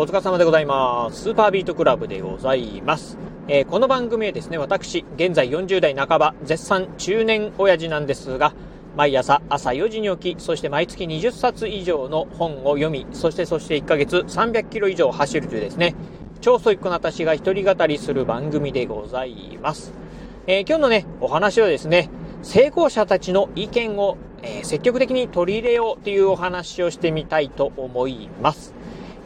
お疲れ様でございます。スーパービートクラブでございます。えー、この番組はですね、私、現在40代半ば、絶賛中年親父なんですが、毎朝朝4時に起き、そして毎月20冊以上の本を読み、そしてそして1ヶ月300キロ以上走るというですね、超ソイックな私が一人語りする番組でございます。えー、今日のね、お話はですね、成功者たちの意見を、えー、積極的に取り入れようというお話をしてみたいと思います。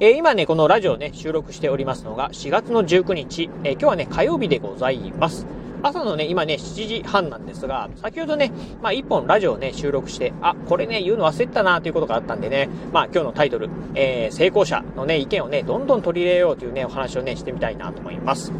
えー、今ね、このラジオね、収録しておりますのが4月の19日、えー、今日はね、火曜日でございます。朝のね、今ね、7時半なんですが、先ほどね、まあ、一本ラジオをね、収録して、あ、これね、言うの忘れてたなということがあったんでね、まあ、今日のタイトル、えー、成功者のね、意見をね、どんどん取り入れようというね、お話をね、してみたいなと思います。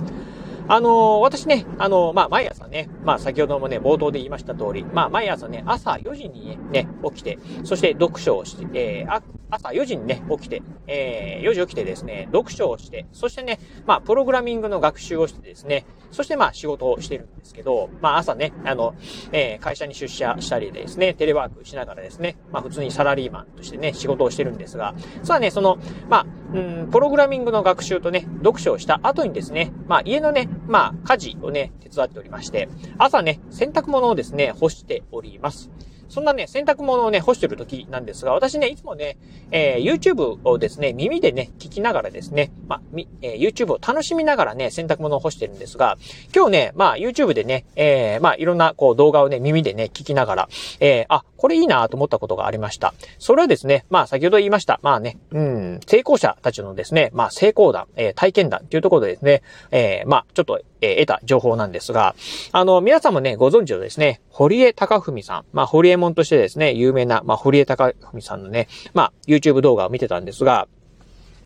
あのー、私ね、あのー、まあ、毎朝ね、まあ、先ほどもね、冒頭で言いました通り、まあ、毎朝ね、朝4時にね、起きて、そして読書をして、えー、あ、朝4時にね、起きて、えー、4時起きてですね、読書をして、そしてね、まあ、プログラミングの学習をしてですね、そしてまあ、仕事をしてるんですけど、まあ、朝ね、あの、えー、会社に出社したりですね、テレワークしながらですね、まあ、普通にサラリーマンとしてね、仕事をしてるんですが、さあね、その、まあ、うん、プログラミングの学習とね、読書をした後にですね、まあ家のね、まあ家事をね、手伝っておりまして、朝ね、洗濯物をですね、干しております。そんなね、洗濯物をね、干してる時なんですが、私ね、いつもね、えー、YouTube をですね、耳でね、聞きながらですね、まあ、み、えー、YouTube を楽しみながらね、洗濯物を干してるんですが、今日ね、まあ、YouTube でね、えー、まあ、いろんな、こう、動画をね、耳でね、聞きながら、えー、あ、これいいなと思ったことがありました。それはですね、まあ、先ほど言いました。まあね、うん、成功者たちのですね、まあ、成功談、えー、体験談っていうところでですね、えー、まあ、ちょっと、え、得た情報なんですが、あの、皆さんもね、ご存知のですね、堀江貴文さん、まあ、堀江門としてですね、有名な、まあ、堀江貴文さんのね、まあ、YouTube 動画を見てたんですが、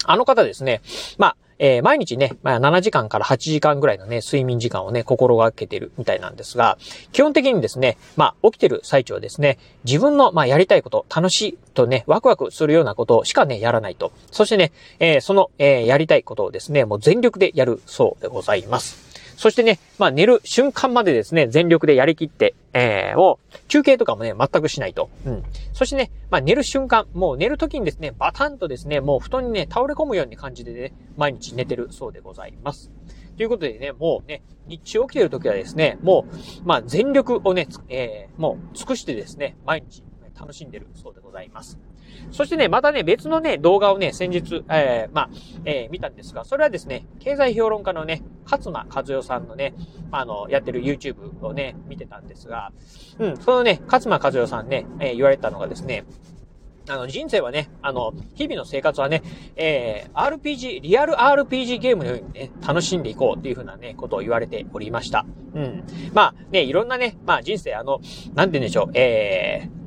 あの方ですね、まあ、えー、毎日ね、まあ、7時間から8時間ぐらいのね、睡眠時間をね、心がけてるみたいなんですが、基本的にですね、まあ、起きてる最中はですね、自分の、まあ、やりたいこと、楽しいとね、ワクワクするようなことしかね、やらないと。そしてね、えー、その、えー、やりたいことをですね、もう全力でやるそうでございます。そしてね、まあ寝る瞬間までですね、全力でやりきって、えー、を、休憩とかもね、全くしないと。うん。そしてね、まあ寝る瞬間、もう寝る時にですね、バタンとですね、もう布団にね、倒れ込むような感じでね、毎日寝てるそうでございます。ということでね、もうね、日中起きてる時はですね、もう、まあ全力をね、えー、もう尽くしてですね、毎日楽しんでるそうでございます。そしてね、またね、別のね、動画をね、先日、えー、まあ、えー、見たんですが、それはですね、経済評論家のね、勝間和代さんのね、あの、やってる YouTube をね、見てたんですが、うん、そのね、勝間和代さんね、えー、言われたのがですね、あの、人生はね、あの、日々の生活はね、えー、RPG、リアル RPG ゲームのようにね、楽しんでいこうっていうふうなね、ことを言われておりました。うん。まあ、ね、いろんなね、まあ人生あの、なんて言うんでしょう、えー、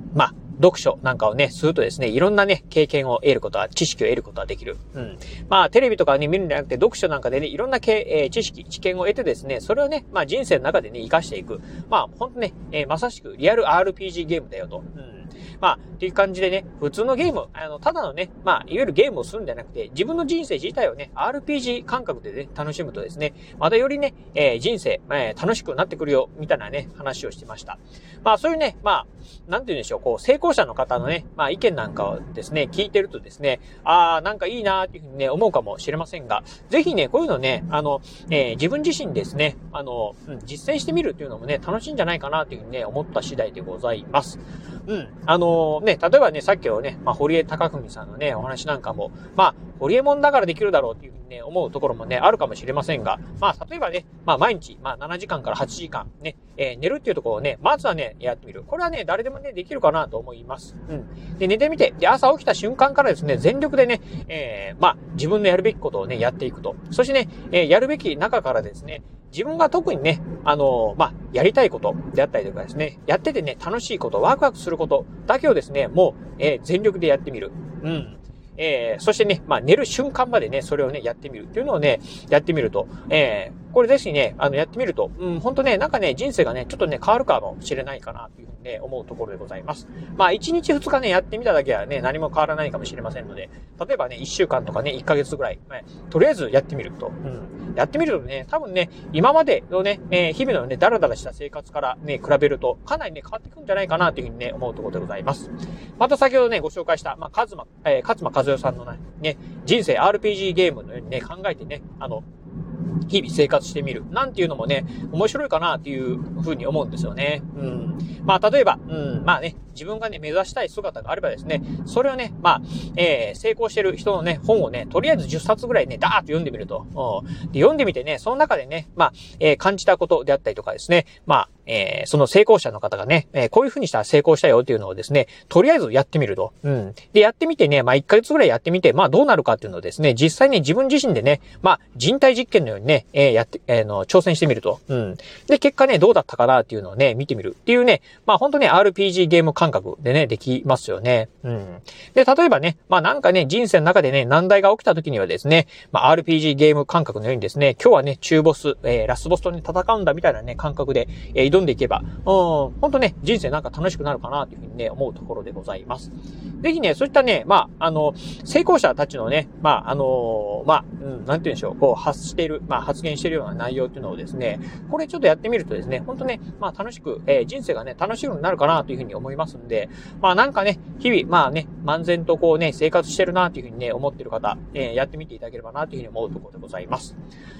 読書なんかをね、するとですね、いろんなね、経験を得ることは、知識を得ることはできる。うん。まあ、テレビとかね、見るんじゃなくて、読書なんかでね、いろんなけ、えー、知識、知見を得てですね、それをね、まあ人生の中でね、活かしていく。まあ、ほんとね、えー、まさしくリアル RPG ゲームだよと。うん。まあ、っていう感じでね、普通のゲーム、あの、ただのね、まあ、いわゆるゲームをするんじゃなくて、自分の人生自体をね、RPG 感覚でね、楽しむとですね、またよりね、えー、人生、えー、楽しくなってくるよ、みたいなね、話をしてました。まあ、そういうね、まあ、なんて言うんでしょう、こう、成功者の方のね、まあ、意見なんかをですね、聞いてるとですね、ああ、なんかいいなーっていうふうにね、思うかもしれませんが、ぜひね、こういうのね、あの、えー、自分自身ですね、あの、うん、実践してみるっていうのもね、楽しいんじゃないかなっていうふうにね、思った次第でございます。うん。あのね、例えばね、さっきのね、まあ、堀江貴文さんのね、お話なんかも、まあ、堀江門だからできるだろうっていうふうにね、思うところもね、あるかもしれませんが、まあ、例えばね、まあ、毎日、まあ、7時間から8時間、ね、えー、寝るっていうところをね、まずはね、やってみる。これはね、誰でもね、できるかなと思います。うん。で、寝てみて、で、朝起きた瞬間からですね、全力でね、えー、まあ、自分のやるべきことをね、やっていくと。そしてね、えー、やるべき中からですね、自分が特にね、あのまあ、やりたいことであったりとかですね、やっててね、楽しいこと、ワクワクすることだけをですね、もう、えー、全力でやってみる。うん。えー、そしてね、まあ、寝る瞬間までね、それをね、やってみるっていうのをね、やってみると、えー、これぜひね、あの、やってみると、うん、ほんとね、なんかね、人生がね、ちょっとね、変わるかもしれないかな、というふうにね、思うところでございます。まあ、1日2日ね、やってみただけはね、何も変わらないかもしれませんので、例えばね、1週間とかね、1ヶ月ぐらい、ね、とりあえずやってみると、うん、やってみるとね、多分ね、今までのね、えー、日々のね、ダラダラした生活からね、比べると、かなりね、変わってくるんじゃないかな、というふうにね、思うところでございます。また先ほどね、ご紹介した、まあ、カズマ、えー、勝間和代さんのね、人生 RPG ゲームのようにね、考えてね、あの、日々生活してみる。なんていうのもね、面白いかなっていうふうに思うんですよね。うん。まあ、例えば、うん、まあね、自分がね、目指したい姿があればですね、それをね、まあ、えー、成功してる人のね、本をね、とりあえず10冊ぐらいね、ダーッと読んでみると。で、読んでみてね、その中でね、まあ、えー、感じたことであったりとかですね、まあ、えー、その成功者の方がね、えー、こういう風にしたら成功したよっていうのをですね、とりあえずやってみると。うん。で、やってみてね、まあ、1ヶ月ぐらいやってみて、まあ、どうなるかっていうのをですね、実際に自分自身でね、まあ、人体実験のようにね、えー、やって、えー、の、挑戦してみると。うん。で、結果ね、どうだったかなっていうのをね、見てみるっていうね、まあ、本当ね、RPG ゲーム感感覚でね、できますよね。うん。で、例えばね、まあ、なんかね、人生の中でね、難題が起きた時にはですね、まあ、RPG ゲーム感覚のようにですね、今日はね、中ボス、えー、ラスボスとね、戦うんだみたいなね、感覚で、えー、挑んでいけば、うんん、ほんとね、人生なんか楽しくなるかなというふうにね、思うところでございます。ぜひね、そういったね、まあ、あの、成功者たちのね、まあ、あの、まあ、うん、なんて言うんでしょう、こう、発してる、まあ、発言してるような内容っていうのをですね、これちょっとやってみるとですね、ほんとね、まあ、楽しく、えー、人生がね、楽しいようになるかなというふうに思いますんで、まあ、なんかね、日々、まあね、漫然とこうね、生活してるなというふうにね、思ってる方、えー、やってみていただければなというふうに思うところでございます。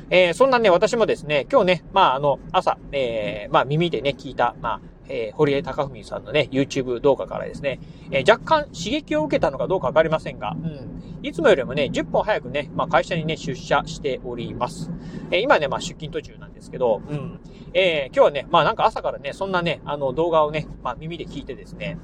えー、そんなね、私もですね、今日ね、まあ、あの、朝、えー、まあ、耳でね、聞いた、まあ、えー、堀江貴文さんのね、YouTube 動画からですね、えー、若干刺激を受けたのかどうかわかりませんが、うん、いつもよりもね、10分早くね、まあ、会社にね、出社しております。えー、今ね、まあ、出勤途中なんですけど、うん、えー、今日はね、まあ、なんか朝からね、そんなね、あの、動画をね、まあ、耳で聞いてですね、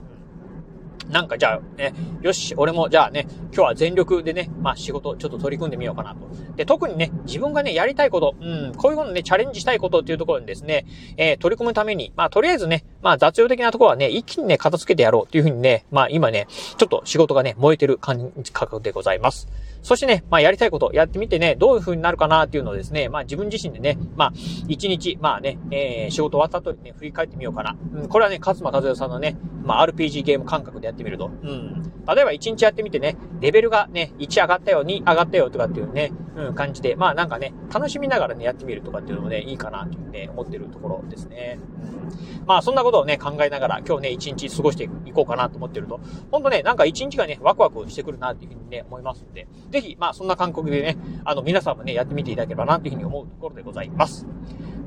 なんかじゃあね、よし、俺もじゃあね、今日は全力でね、まあ仕事ちょっと取り組んでみようかなと。で、特にね、自分がね、やりたいこと、うん、こういうことね、チャレンジしたいことっていうところにですね、えー、取り組むために、まあとりあえずね、まあ雑用的なところはね、一気にね、片付けてやろうっていうふうにね、まあ今ね、ちょっと仕事がね、燃えてる感覚でございます。そしてね、まあやりたいことやってみてね、どういう風になるかなっていうのをですね、まあ自分自身でね、まあ一日、まあね、えー、仕事終わった後にね、振り返ってみようかな。うん、これはね、勝間和代さんのね、まあ RPG ゲーム感覚でやってみると。うん。例えば1日やってみてね、レベルがね、1上がったよ、2上がったよとかっていうね、うん、感じで、まあなんかね、楽しみながらね、やってみるとかっていうのもね、いいかなというね、思ってるところですね。うん、まあそんなことをね、考えながら今日ね、1日過ごしていこうかなと思ってると、ほんとね、なんか1日がね、ワクワクしてくるなっていうふうにね、思いますんで、ぜひ、まあそんな感覚でね、あの皆さんもね、やってみていただければなというふうに思うところでございます。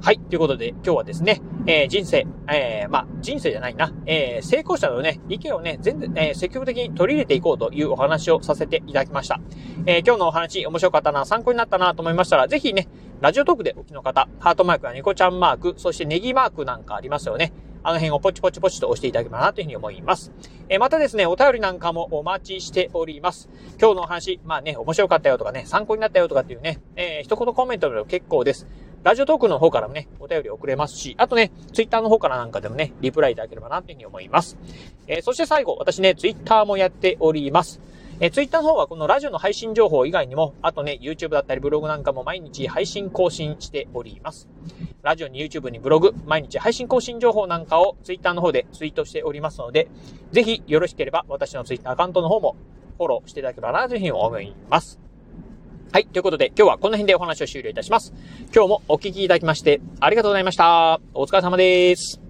はい。ということで、今日はですね、えー、人生、えー、まあ、人生じゃないな、えー、成功者のね、意見をね、全然、え、積極的に取り入れていこうというお話をさせていただきました。え、今日のお話、面白かったな、参考になったなと思いましたら、ぜひね、ラジオトークでお聞きの方、ハートマークやニコちゃんマーク、そしてネギマークなんかありますよね。あの辺をポチポチポチと押していただければなというふうに思います。えー、またですね、お便りなんかもお待ちしております。今日のお話、まあね、面白かったよとかね、参考になったよとかっていうね、えー、一言コメントでも結構です。ラジオトークの方からもね、お便り送れますし、あとね、ツイッターの方からなんかでもね、リプライいただければなというふうに思います。えー、そして最後、私ね、ツイッターもやっております。えー、ツイッターの方はこのラジオの配信情報以外にも、あとね、YouTube だったりブログなんかも毎日配信更新しております。ラジオに YouTube にブログ、毎日配信更新情報なんかをツイッターの方でツイートしておりますので、ぜひよろしければ私のツイッターアカウントの方もフォローしていただければなというふうに思います。はい。ということで、今日はこの辺でお話を終了いたします。今日もお聞きいただきまして、ありがとうございました。お疲れ様です。